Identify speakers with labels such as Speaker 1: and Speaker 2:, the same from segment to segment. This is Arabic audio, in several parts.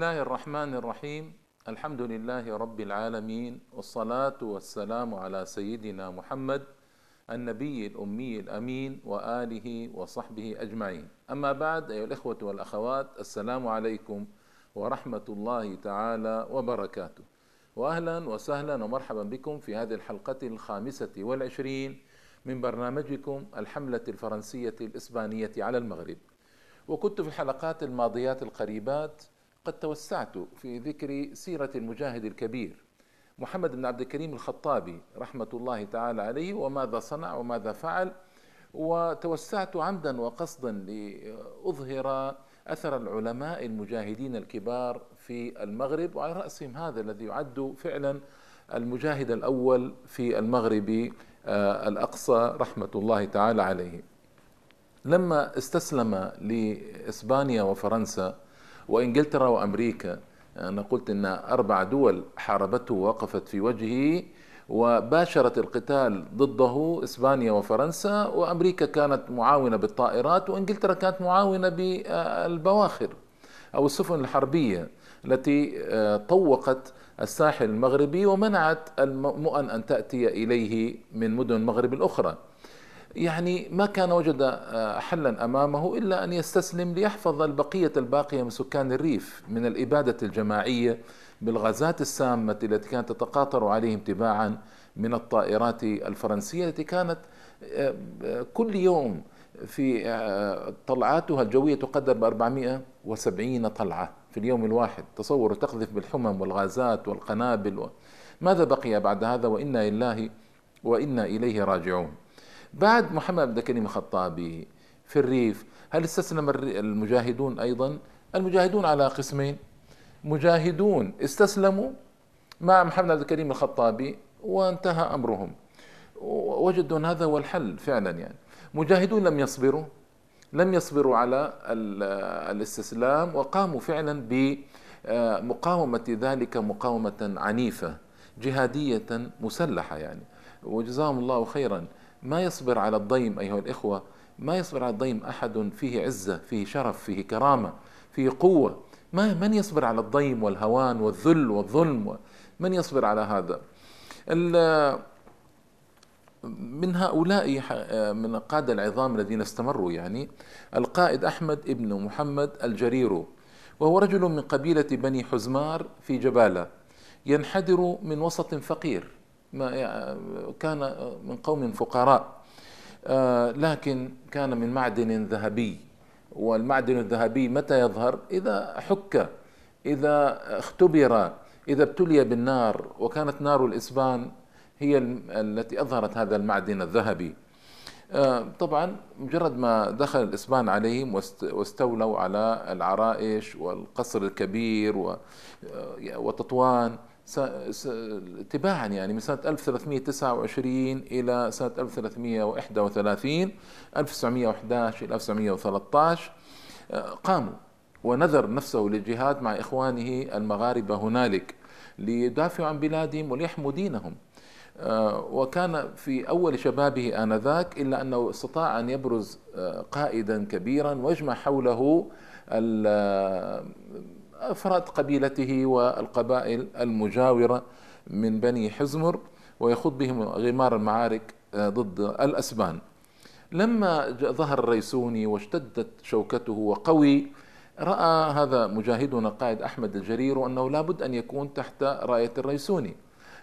Speaker 1: الله الرحمن الرحيم الحمد لله رب العالمين والصلاة والسلام على سيدنا محمد النبي الأمي الأمين وآله وصحبه أجمعين أما بعد أيها الإخوة والأخوات السلام عليكم ورحمة الله تعالى وبركاته وأهلا وسهلا ومرحبا بكم في هذه الحلقة الخامسة والعشرين من برنامجكم الحملة الفرنسية الإسبانية على المغرب وكنت في الحلقات الماضيات القريبات قد توسعت في ذكر سيرة المجاهد الكبير محمد بن عبد الكريم الخطابي رحمة الله تعالى عليه وماذا صنع وماذا فعل وتوسعت عمدا وقصدا لأظهر أثر العلماء المجاهدين الكبار في المغرب وعلى رأسهم هذا الذي يعد فعلا المجاهد الأول في المغرب آه، الأقصى رحمة الله تعالى عليه. لما استسلم لإسبانيا وفرنسا وإنجلترا وأمريكا أنا قلت أن أربع دول حاربته ووقفت في وجهه وباشرت القتال ضده إسبانيا وفرنسا وأمريكا كانت معاونة بالطائرات وإنجلترا كانت معاونة بالبواخر أو السفن الحربية التي آه، طوقت الساحل المغربي ومنعت المؤن أن تأتي إليه من مدن المغرب الأخرى. يعني ما كان وجد آه، حلا أمامه إلا أن يستسلم ليحفظ البقية الباقية من سكان الريف من الإبادة الجماعية بالغازات السامة التي كانت تتقاطر عليهم تباعا من الطائرات الفرنسية التي كانت آه، كل يوم في آه، طلعاتها الجوية تقدر ب 470 طلعة في اليوم الواحد. تصوروا تقذف بالحمم والغازات والقنابل ماذا بقي بعد هذا؟ وإنا لله وإنا إليه راجعون. بعد محمد بن كريم الخطابي في الريف هل استسلم المجاهدون أيضا؟ المجاهدون على قسمين. مجاهدون استسلموا مع محمد عبد الكريم الخطابي وانتهى أمرهم. وجدوا أن هذا هو الحل فعلا يعني. مجاهدون لم يصبروا لم يصبروا على الاستسلام وقاموا فعلا بمقاومه ذلك مقاومة عنيفة جهادية مسلحة يعني. وجزاهم الله خيرا. ما يصبر على الضيم أيها الإخوة ما يصبر على الضيم أحد فيه عزة فيه شرف فيه كرامة فيه قوة. ما من يصبر على الضيم والهوان والذل والظلم؟ من يصبر على هذا؟ من هؤلاء من القادة العظام الذين استمروا يعني القائد أحمد ابن محمد الجرير وهو رجل من قبيلة بني حزمار في جبالة ينحدر من وسط فقير. ما كان من قوم فقراء. آه، لكن كان من معدن ذهبي. والمعدن الذهبي متى يظهر؟ إذا حك إذا اختبر إذا ابتلي بالنار. وكانت نار الإسبان هي التي أظهرت هذا المعدن الذهبي. آه، طبعا مجرد ما دخل الإسبان عليهم واستولوا على العرائش والقصر الكبير آه، وتطوان تباعا يعني من سنة 1329 إلى سنة 1331 1911 إلى 1913 قاموا ونذر نفسه للجهاد مع إخوانه المغاربة هنالك ليدافعوا عن بلادهم وليحموا دينهم. آه، وكان في أول شبابه آنذاك إلا أنه استطاع أن يبرز آه، قائدا كبيرا ويجمع حوله أفراد قبيلته والقبائل المجاورة من بني حزمر ويخوض بهم غمار المعارك آه، ضد الأسبان. لما ظهر الريسوني واشتدت شوكته وقوي رأى هذا مجاهدنا قائد أحمد الجرير أنه لابد أن يكون تحت راية الريسوني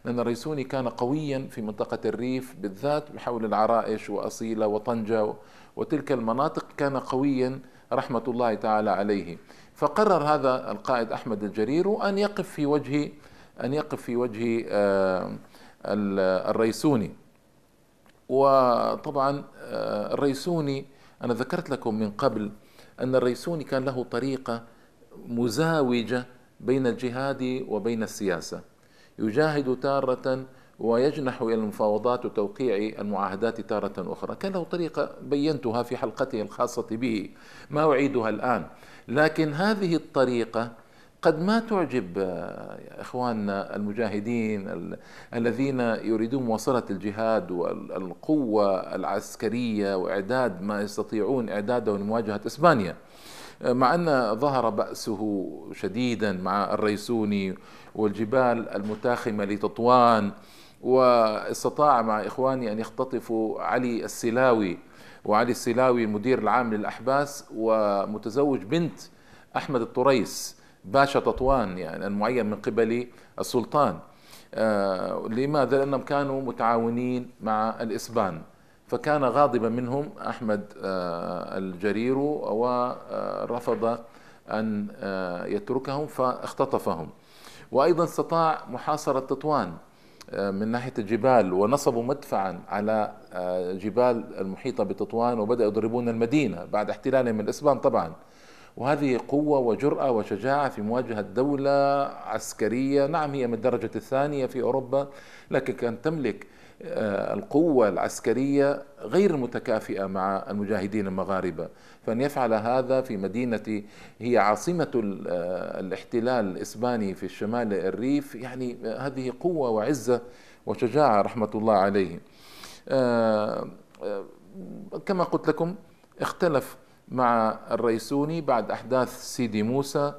Speaker 1: لأن الريسوني كان قويا في منطقة الريف بالذات بحول العرائش وأصيلة وطنجة وتلك المناطق كان قويا رحمة الله تعالى عليه. فقرر هذا القائد أحمد الجرير أن يقف في وجه أن يقف في وجه آه، الريسوني. وطبعا آه، الريسوني أنا ذكرت لكم من قبل أن الريسوني كان له طريقة مزاوجة بين الجهاد وبين السياسة. يجاهد تارة ويجنح إلى المفاوضات وتوقيع المعاهدات تارة أخرى كان له طريقة بينتها في حلقته الخاصة به ما أعيدها الآن لكن هذه الطريقة قد ما تعجب اخواننا المجاهدين الذين يريدون مواصلة الجهاد والقوة العسكرية وإعداد ما يستطيعون إعداده لمواجهة إسبانيا. مع أن ظهر بأسه شديدا مع الريسوني والجبال المتاخمة لتطوان واستطاع مع إخواني أن يختطفوا علي السلاوي وعلي السلاوي المدير العام للأحباس ومتزوج بنت أحمد الطريس باشا تطوان يعني المعين من قبل السلطان. آه، لماذا؟ لأنهم كانوا متعاونين مع الإسبان. فكان غاضبا منهم أحمد آه، الجرير ورفض أن آه، يتركهم فاختطفهم. وأيضا استطاع محاصرة تطوان. من ناحية الجبال ونصبوا مدفعا على جبال المحيطة بتطوان وبدأوا يضربون المدينة بعد احتلالهم من الإسبان طبعا. وهذه قوة وجرأة وشجاعة في مواجهة دولة عسكرية نعم هي من الدرجة الثانية في أوروبا لكن كانت تملك آه، القوة العسكرية غير متكافئة مع المجاهدين المغاربة. فأن يفعل هذا في مدينة هي عاصمة آه، الاحتلال الإسباني في الشمال الريف يعني هذه قوة وعزة وشجاعة رحمة الله عليه. آه، كما قلت لكم اختلف مع الريسوني بعد أحداث سيدي موسى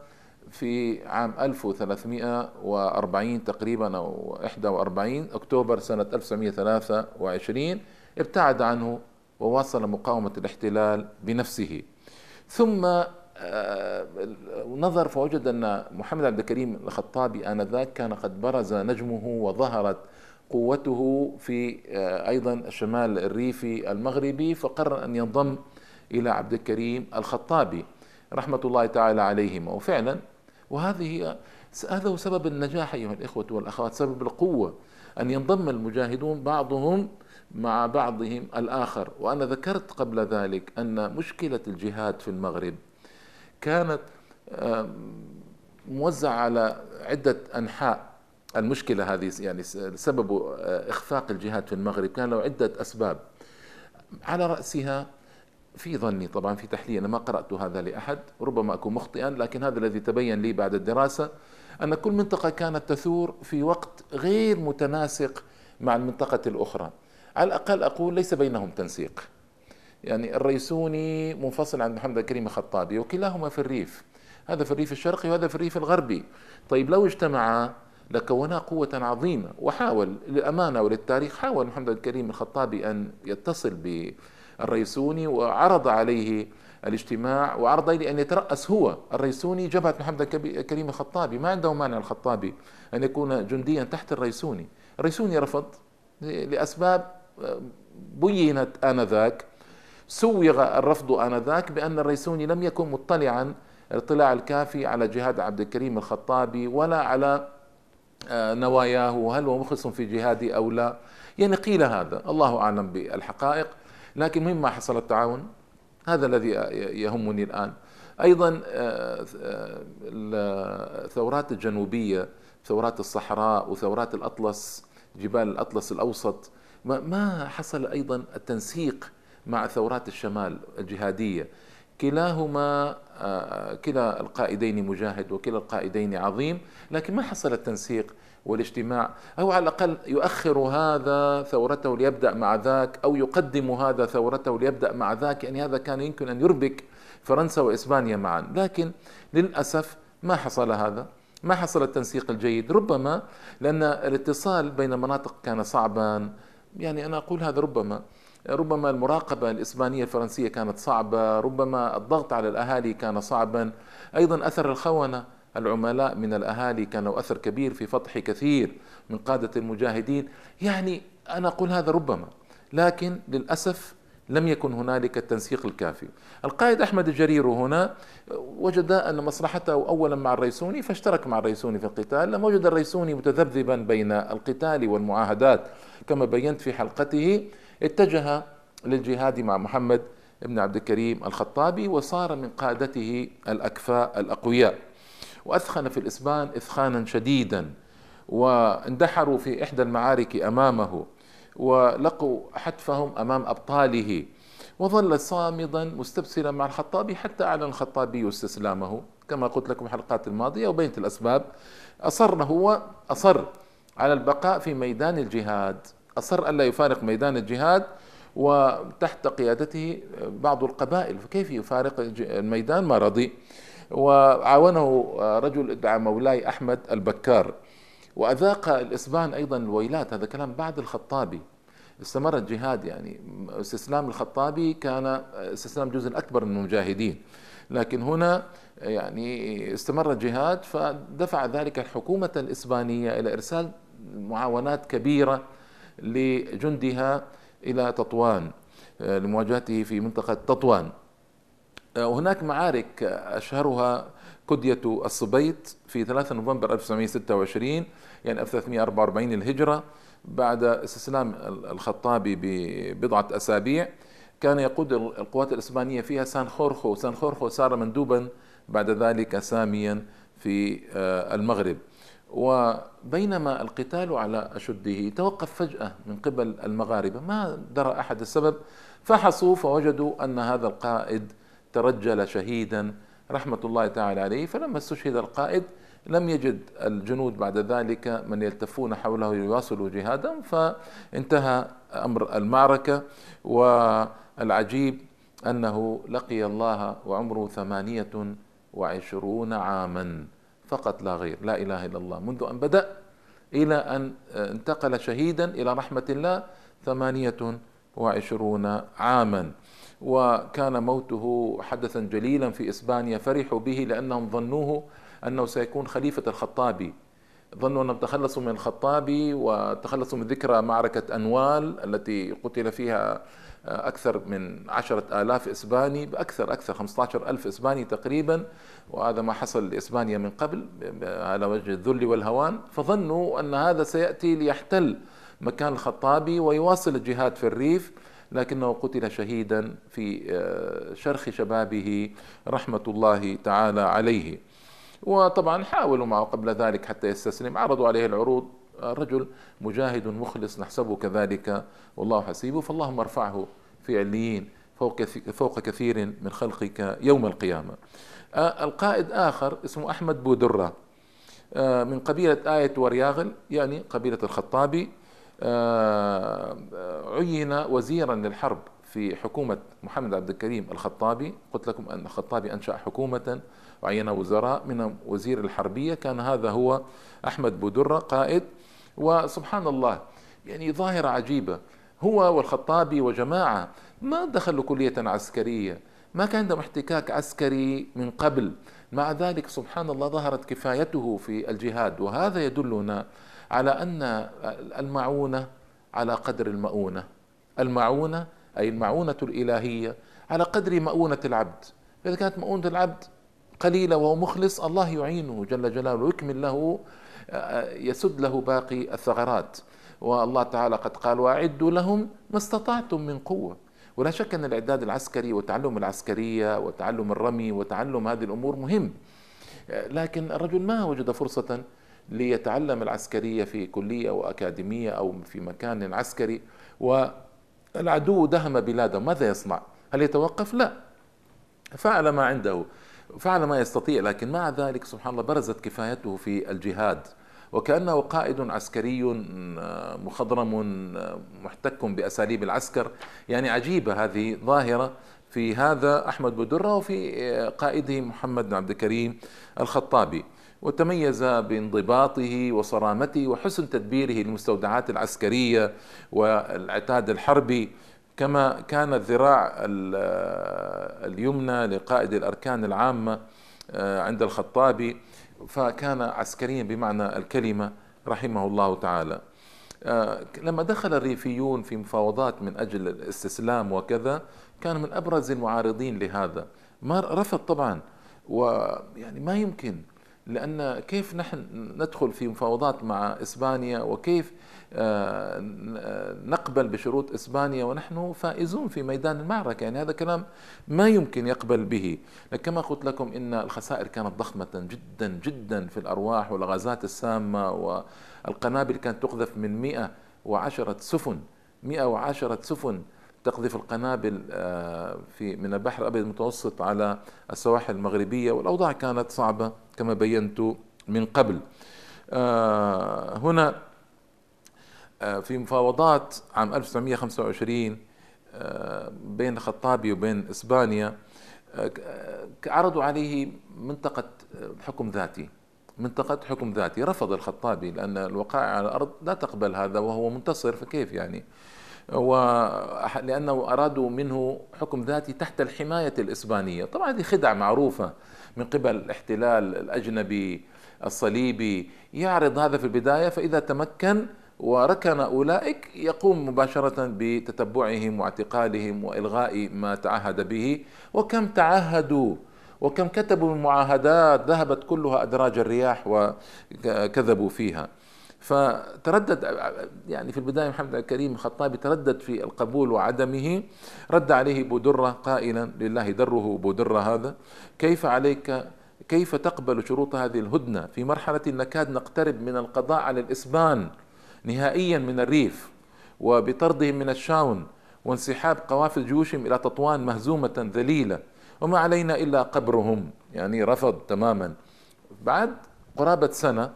Speaker 1: في عام 1340 تقريبا أو 41 أكتوبر سنة 1923 ابتعد عنه وواصل مقاومة الاحتلال بنفسه. ثم آه، نظر فوجد أن محمد عبد الكريم الخطابي آنذاك كان قد برز نجمه وظهرت قوته في آه، أيضا الشمال الريفي المغربي فقرر أن ينضم إلى عبد الكريم الخطابي. رحمة الله تعالى عليهما. وفعلا وهذه هذا هو سبب النجاح أيها الإخوة والأخوات سبب القوة أن ينضم المجاهدون بعضهم مع بعضهم الآخر. وأنا ذكرت قبل ذلك أن مشكلة الجهاد في المغرب كانت موزعة على عدة أنحاء. المشكلة هذه يعني سبب آه، إخفاق الجهاد في المغرب. كان له عدة أسباب. على رأسها في ظني طبعا في تحليل أنا ما قرأت هذا لأحد ربما أكون مخطئا لكن هذا الذي تبين لي بعد الدراسة أن كل منطقة كانت تثور في وقت غير متناسق مع المنطقة الأخرى. على الأقل أقول ليس بينهم تنسيق. يعني الريسوني منفصل عن محمد الكريم الخطابي وكلاهما في الريف. هذا في الريف الشرقي وهذا في الريف الغربي. طيب لو اجتمعا لكونا قوة عظيمة وحاول للأمانة وللتاريخ حاول محمد الكريم الخطابي أن يتصل ب الريسوني وعرض عليه الاجتماع وعرض عليه أن يترأس هو الريسوني جبهة محمد كريم الخطابي. ما عنده مانع الخطابي أن يكون جنديا تحت الريسوني. الريسوني رفض لأسباب آه، بينت آنذاك. سوغ الرفض آنذاك بأن الريسوني لم يكن مطلعا الاطلاع الكافي على جهاد عبد الكريم الخطابي ولا على آه، نواياه وهل هو مخلص في جهادي أو لا. يعني قيل هذا الله أعلم بالحقائق. لكن مهم ما حصل التعاون هذا الذي يهمني الآن. أيضا آه، آه، الثورات الجنوبية ثورات الصحراء وثورات الأطلس جبال الأطلس الأوسط ما حصل أيضا التنسيق مع ثورات الشمال الجهادية. كلاهما آه، كلا القائدين مجاهد وكلا القائدين عظيم لكن ما حصل التنسيق والاجتماع. أو على الأقل يؤخر هذا ثورته ليبدأ مع ذاك أو يقدم هذا ثورته ليبدأ مع ذاك. يعني هذا كان يمكن أن يربك فرنسا وإسبانيا معا. لكن للأسف ما حصل هذا. ما حصل التنسيق الجيد. ربما لأن الاتصال بين المناطق كان صعبا. يعني أنا أقول هذا ربما. ربما المراقبة الإسبانية الفرنسية كانت صعبة. ربما الضغط على الأهالي كان صعبا. أيضا أثر الخونة. العملاء من الأهالي كان له أثر كبير في فتح كثير من قادة المجاهدين. يعني أنا أقول هذا ربما لكن للأسف لم يكن هنالك التنسيق الكافي. القائد أحمد الجرير هنا وجد أن مصلحته أولا مع الريسوني فاشترك مع الريسوني في القتال. لما وجد الريسوني متذبذبا بين القتال والمعاهدات. كما بينت في حلقته اتجه للجهاد مع محمد بن عبد الكريم الخطابي وصار من قادته الأكفاء الأقوياء. وأثخن في الإسبان إثخانا شديدا واندحروا في إحدى المعارك أمامه ولقوا حتفهم أمام أبطاله وظل صامدا مستبصرا مع الخطابي حتى أعلن الخطابي استسلامه. كما قلت لكم الحلقات الماضية وبينت الأسباب أصر هو أصر على البقاء في ميدان الجهاد. أصر ألا يفارق ميدان الجهاد وتحت قيادته بعض القبائل فكيف يفارق الميدان؟ ما رضي. وعاونه رجل ادعى مولاي أحمد البكار. وأذاق الإسبان أيضا الويلات هذا كلام بعد الخطابي. استمر الجهاد يعني استسلام الخطابي كان استسلام جزء أكبر من المجاهدين. لكن هنا يعني استمر الجهاد فدفع ذلك الحكومة الإسبانية إلى إرسال معاونات كبيرة لجندها إلى تطوان لمواجهته في منطقة تطوان. وهناك معارك أشهرها كدية الصبيت في 3 نوفمبر 1926 يعني 1344 الهجرة بعد استسلام الخطابي ببضعة أسابيع. كان يقود القوات الإسبانية فيها سان خورخو. سان خورخو صار مندوبا بعد ذلك ساميا في آه، المغرب. وبينما القتال على أشده توقف فجأة من قبل المغاربة. ما درى أحد السبب؟ فحصوا فوجدوا أن هذا القائد ترجل شهيدا رحمة الله تعالى عليه فلما استشهد القائد لم يجد الجنود بعد ذلك من يلتفون حوله ليواصلوا جهادهم فانتهى أمر المعركة والعجيب أنه لقي الله وعمره ثمانية وعشرون عاما فقط لا غير لا إله إلا الله منذ أن بدأ إلى أن انتقل شهيدا إلى رحمة الله ثمانية وعشرون عاما. وكان موته حدثا جليلا في إسبانيا فرحوا به لأنهم ظنوه أنه سيكون خليفة الخطابي. ظنوا أنهم تخلصوا من الخطابي وتخلصوا من ذكرى معركة أنوال التي قتل فيها أكثر من عشرة آلاف إسباني بأكثر أكثر 15 ألف إسباني تقريبا. وهذا ما حصل لإسبانيا من قبل على وجه الذل والهوان. فظنوا أن هذا سيأتي ليحتل مكان الخطابي ويواصل الجهاد في الريف لكنه قتل شهيدا في آه، شرخ شبابه رحمة الله تعالى عليه. وطبعا حاولوا معه قبل ذلك حتى يستسلم. عرضوا عليه العروض. رجل مجاهد مخلص نحسبه كذلك. والله حسيبه فاللهم ارفعه في عليين فوق فوق كثير من خلقك يوم القيامة. آه، القائد آخر اسمه أحمد بودرة. آه، من قبيلة آية ورياغل يعني قبيلة الخطابي. آه، عين وزيرا للحرب في حكومة محمد عبد الكريم الخطابي. قلت لكم أن الخطابي أنشأ حكومة وعين وزراء من وزير الحربية. كان هذا هو أحمد بودرة قائد. وسبحان الله يعني ظاهرة عجيبة. هو والخطابي وجماعة ما دخلوا كلية عسكرية ما كان عندهم احتكاك عسكري من قبل. مع ذلك سبحان الله ظهرت كفايته في الجهاد. وهذا يدلنا على أن المعونة على قدر المؤونة. المعونة أي المعونة الإلهية على قدر مؤونة العبد. فإذا كانت مؤونة العبد قليلة وهو مخلص الله يعينه جل جلاله ويكمل له يسد له باقي الثغرات. والله تعالى قد قال وأعدوا لهم ما استطعتم من قوة. ولا شك أن الإعداد العسكري وتعلم العسكرية وتعلم الرمي وتعلم هذه الأمور مهم. لكن الرجل ما وجد فرصة ليتعلم العسكرية في كلية أو أكاديمية أو في مكان عسكري والعدو دهم بلاده ماذا يصنع؟ هل يتوقف؟ لا فعل ما عنده فعل ما يستطيع لكن مع ذلك سبحان الله برزت كفايته في الجهاد وكأنه قائد عسكري مخضرم محتك بأساليب العسكر يعني عجيبة هذه ظاهرة في هذا أحمد بدرة وفي قائده محمد بن عبد الكريم الخطابي وتميز بانضباطه وصرامته وحسن تدبيره للمستودعات العسكرية والعتاد الحربي. كما كان الذراع اليمنى لقائد الأركان العامة آه، عند الخطابي فكان عسكريا بمعنى الكلمة رحمه الله تعالى. آه، لما دخل الريفيون في مفاوضات من أجل الاستسلام وكذا كان من أبرز المعارضين لهذا. ما رفض طبعا ويعني ما يمكن لأن كيف نحن ندخل في مفاوضات مع إسبانيا وكيف آه، نقبل بشروط إسبانيا ونحن فائزون في ميدان المعركة. يعني هذا كلام ما يمكن يقبل به. كما قلت لكم إن الخسائر كانت ضخمة جدا جدا في الأرواح والغازات السامة والقنابل كانت تقذف من 110 سفن 110 سفن تقذف القنابل آه، في من البحر الأبيض المتوسط على السواحل المغربية والأوضاع كانت صعبة كما بينت من قبل. آه، هنا آه، في مفاوضات عام 1925 بين الخطابي وبين إسبانيا عرضوا عليه منطقة حكم ذاتي منطقة حكم ذاتي. رفض الخطابي لأن الوقائع على الأرض لا تقبل هذا وهو منتصر فكيف يعني؟ ولأنه أرادوا منه حكم ذاتي تحت الحماية الإسبانية. طبعا هذه خدعة معروفة من قبل الاحتلال الأجنبي الصليبي. يعرض هذا في البداية فإذا تمكن وركن أولئك يقوم مباشرة بتتبعهم واعتقالهم وإلغاء ما تعهد به. وكم تعهدوا وكم كتبوا من معاهدات ذهبت كلها أدراج الرياح وكذبوا فيها. فتردد يعني في البداية محمد الكريم الخطابي تردد في القبول وعدمه رد عليه بودرة قائلا لله دره بودرة هذا كيف عليك كيف تقبل شروط هذه الهدنة؟ في مرحلة نكاد نقترب من القضاء على الإسبان نهائيا من الريف وبطردهم من الشاون وانسحاب قوافل جيوشهم إلى تطوان مهزومة ذليلة وما علينا إلا قبرهم يعني رفض تماما. بعد قرابة سنة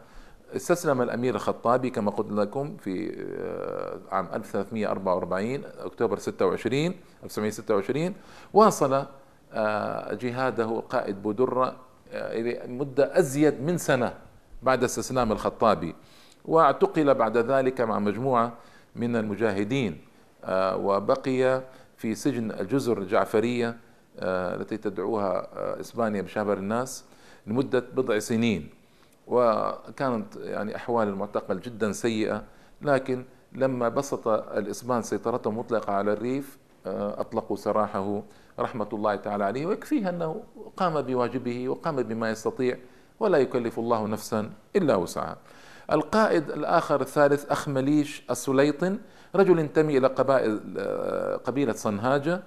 Speaker 1: استسلم الأمير الخطابي كما قلت لكم في آه، عام 1344 أكتوبر 26 1926 واصل آه، جهاده القائد بودرة آه، إلى مدة أزيد من سنة بعد استسلام الخطابي واعتقل بعد ذلك مع مجموعة من المجاهدين وبقي في سجن الجزر الجعفرية التي تدعوها إسبانيا بشابر الناس لمدة بضع سنين. وكانت يعني أحوال المعتقل جدا سيئة. لكن لما بسط الإسبان سيطرتهم مطلقة على الريف آه، أطلقوا سراحه رحمة الله تعالى عليه ويكفيه أنه قام بواجبه وقام بما يستطيع ولا يكلف الله نفسا إلا وسعها. القائد الآخر الثالث أخ مليش السليطن رجل ينتمي إلى قبائل آه، قبيلة صنهاجة.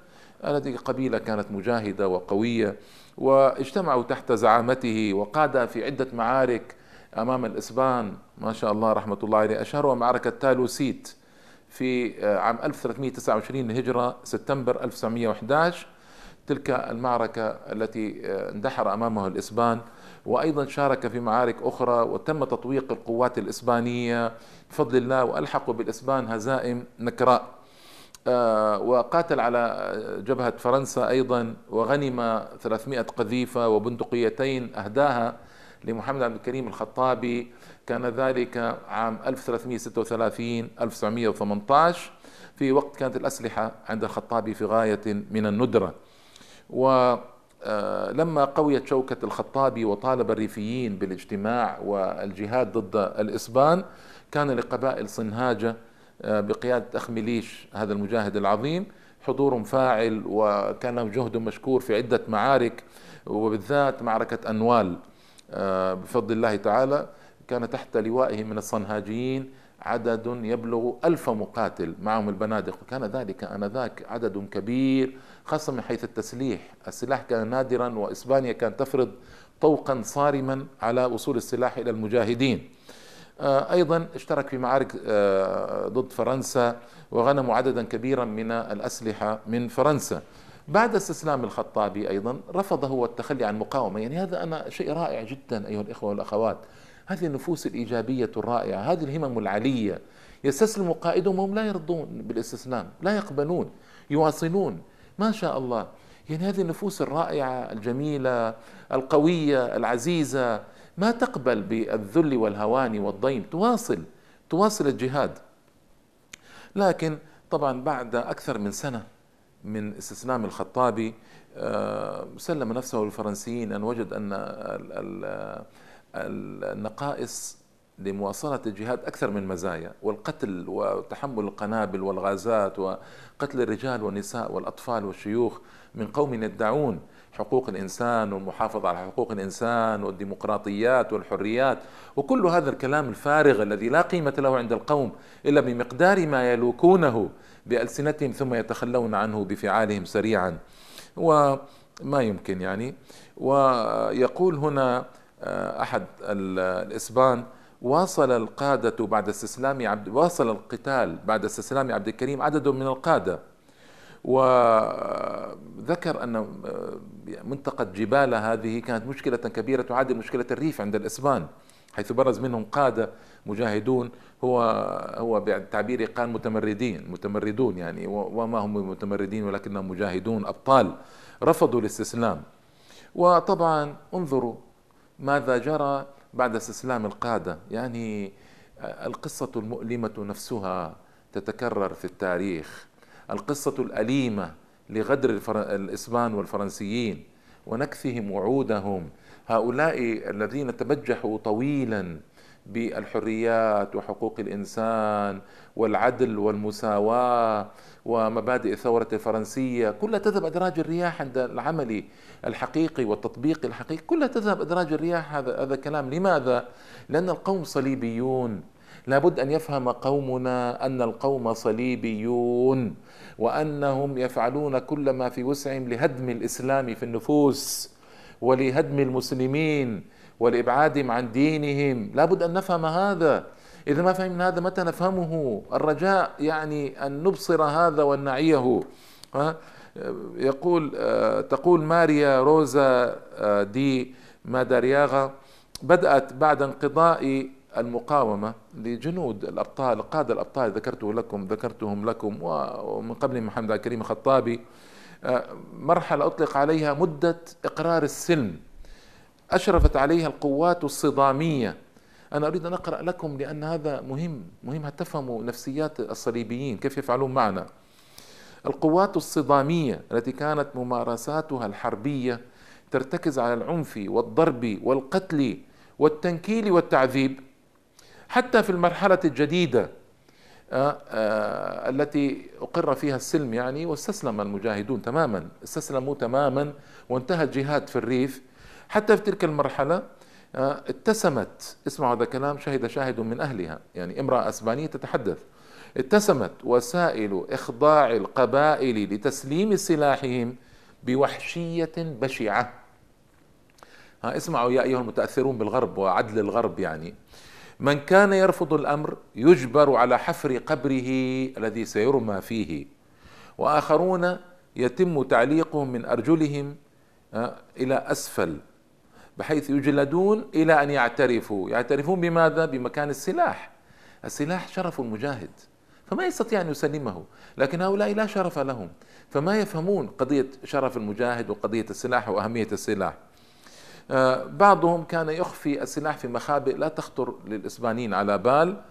Speaker 1: هذه قبيلة كانت مجاهدة وقوية واجتمعوا تحت زعامته وقاد في عدة معارك أمام الإسبان. ما شاء الله رحمة الله عليه. أشهرها معركة تالوسيت في آه، عام 1329 هجرة سبتمبر 1911 تلك المعركة التي آه، اندحر أمامها الإسبان وأيضا شارك في معارك أخرى وتم تطويق القوات الإسبانية. بفضل الله وألحقوا بالإسبان هزائم نكراء. وقاتل على جبهة فرنسا أيضا وغنم 300 قذيفة وبندقيتين أهداها لمحمد عبد الكريم الخطابي. كان ذلك عام 1336 1918 في وقت كانت الأسلحة عند الخطابي في غاية من الندرة. ولما آه، قويت شوكة الخطابي وطالب الريفيين بالاجتماع والجهاد ضد الإسبان كان لقبائل صنهاجة آه، بقيادة أخ ميليش هذا المجاهد العظيم حضور فاعل وكان جهد مشكور في عدة معارك وبالذات معركة أنوال. آه، بفضل الله تعالى كان تحت لوائه من الصنهاجيين عدد يبلغ ألف مقاتل معهم البنادق. وكان ذلك آنذاك عدد كبير خاصة من حيث التسليح. السلاح كان نادرا وإسبانيا كانت تفرض طوقا صارما على وصول السلاح إلى المجاهدين. آه، أيضا اشترك في معارك آه، ضد فرنسا وغنموا عددا كبيرا من الأسلحة من فرنسا. بعد استسلام الخطابي أيضا رفض هو التخلي عن مقاومة. يعني هذا أنا شيء رائع جدا أيها الإخوة والأخوات. هذه النفوس الإيجابية الرائعة هذه الهمم العلية. يستسلم قائدهم وهم لا يرضون بالاستسلام لا يقبلون يواصلون. ما شاء الله. يعني هذه النفوس الرائعة الجميلة القوية العزيزة. ما تقبل بالذل والهوان والضيم تواصل تواصل الجهاد. لكن طبعا بعد أكثر من سنة من استسلام الخطابي آه، سلم نفسه للفرنسيين أن وجد أن النقائص لمواصلة الجهاد أكثر من مزايا والقتل وتحمل القنابل والغازات وقتل الرجال والنساء والأطفال والشيوخ من قوم يدعون حقوق الإنسان والمحافظة على حقوق الإنسان والديمقراطيات والحريات. وكل هذا الكلام الفارغ الذي لا قيمة له عند القوم إلا بمقدار ما يلوكونه بألسنتهم ثم يتخلون عنه بفعالهم سريعا. وما يمكن يعني. ويقول هنا آه، أحد الإسبان واصل القادة بعد استسلام عبد واصل القتال بعد استسلام عبد الكريم عدد من القادة. وذكر أن منطقة جبالة هذه كانت مشكلة كبيرة تعادل مشكلة الريف عند الإسبان حيث برز منهم قادة مجاهدون هو هو بالتعبير قال متمردين متمردون يعني وما هم متمردين ولكنهم مجاهدون أبطال رفضوا الاستسلام. وطبعا انظروا ماذا جرى بعد استسلام القادة. يعني القصة المؤلمة نفسها تتكرر في التاريخ. القصة الأليمة لغدر الإسبان والفرنسيين ونكثهم وعودهم. هؤلاء الذين تبجحوا طويلا بالحريات وحقوق الإنسان والعدل والمساواة ومبادئ الثورة الفرنسية كلها تذهب أدراج الرياح عند العمل الحقيقي والتطبيق الحقيقي. كلها تذهب أدراج الرياح. هذا هذا كلام. لماذا؟ لأن القوم صليبيون لابد أن يفهم قومنا أن القوم صليبيون وأنهم يفعلون كل ما في وسعهم لهدم الإسلام في النفوس ولهدم المسلمين ولإبعادهم عن دينهم. لابد أن نفهم هذا. إذا ما فهمنا هذا متى نفهمه؟ الرجاء يعني أن نبصر هذا ونعيه يقول تقول ماريا روزا دي مادارياغا بدأت بعد انقضاء المقاومة لجنود الأبطال قادة الأبطال ذكرته لكم ذكرتهم لكم ومن قبل محمد الكريم الخطابي. مرحلة أطلق عليها مدة إقرار السلم. أشرفت عليها القوات الصدامية. أنا أريد أن أقرأ لكم لأن هذا مهم مهم تفهموا نفسيات الصليبيين كيف يفعلون معنا. القوات الصدامية التي كانت ممارساتها الحربية ترتكز على العنف والضرب والقتل والتنكيل والتعذيب حتى في المرحلة الجديدة آه، آه، التي أقر فيها السلم يعني واستسلم المجاهدون تماما استسلموا تماما وانتهى الجهاد في الريف. حتى في تلك المرحلة آه، اتسمت اسمعوا هذا الكلام شهد شاهد من أهلها يعني امرأة أسبانية تتحدث. اتسمت وسائل إخضاع القبائل لتسليم سلاحهم بوحشية بشعة. ها اسمعوا يا أيها المتأثرون بالغرب وعدل الغرب يعني. من كان يرفض الأمر يجبر على حفر قبره الذي سيرمى فيه. وآخرون يتم تعليقهم من أرجلهم آه، إلى أسفل بحيث يجلدون إلى أن يعترفوا. يعترفون بماذا؟ بمكان السلاح. السلاح شرف المجاهد فما يستطيع أن يسلمه. لكن هؤلاء لا شرف لهم فما يفهمون قضية شرف المجاهد وقضية السلاح وأهمية السلاح. بعضهم كان يخفي السلاح في مخابئ لا تخطر للإسبانيين على بال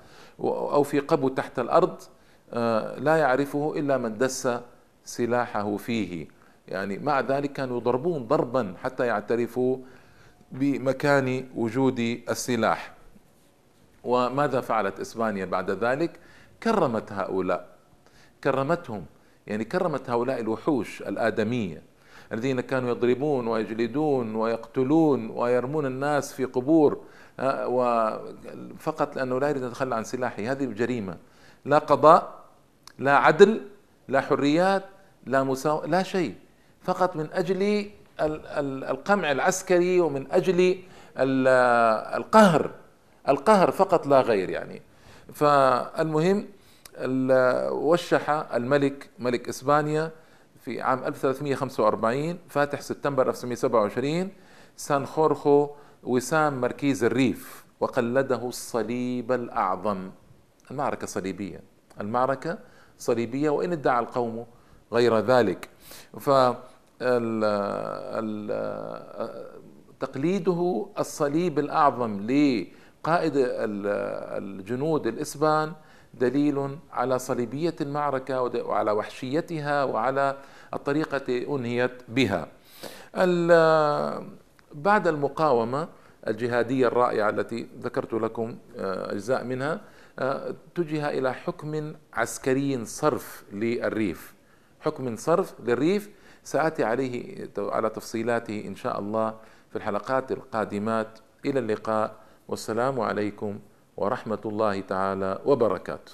Speaker 1: أو في قبو تحت الأرض آه، لا يعرفه إلا من دس سلاحه فيه. يعني مع ذلك كانوا يضربون ضربا حتى يعترفوا بمكان وجود السلاح. وماذا فعلت إسبانيا بعد ذلك؟ كرمت هؤلاء. كرمتهم. يعني كرمت هؤلاء الوحوش الآدمية. الذين كانوا يضربون ويجلدون ويقتلون ويرمون الناس في قبور وفقط لأنه لا يريد أن يتخلى عن سلاحه. هذه الجريمة لا قضاء لا عدل لا حريات لا مساواة لا شيء. فقط من أجل القمع العسكري ومن أجل القهر. القهر فقط لا غير يعني. فالمهم وشح الملك ملك إسبانيا في عام 1345 فاتح سبتمبر 1927 سان خورخو وسام مركيز الريف وقلده الصليب الأعظم. المعركة صليبية. المعركة صليبية وإن ادعى القوم غير ذلك. ف تقليده الصليب الأعظم لقائد الجنود الإسبان دليل على صليبية المعركة وعلى وحشيتها وعلى الطريقة أنهيت بها. بعد المقاومة الجهادية الرائعة التي ذكرت لكم آه، أجزاء منها آه، اتجه إلى حكم عسكري صرف للريف. حكم صرف للريف سآتي عليه على تفصيلاته إن شاء الله في الحلقات القادمات. إلى اللقاء. والسلام عليكم ورحمة الله تعالى وبركاته.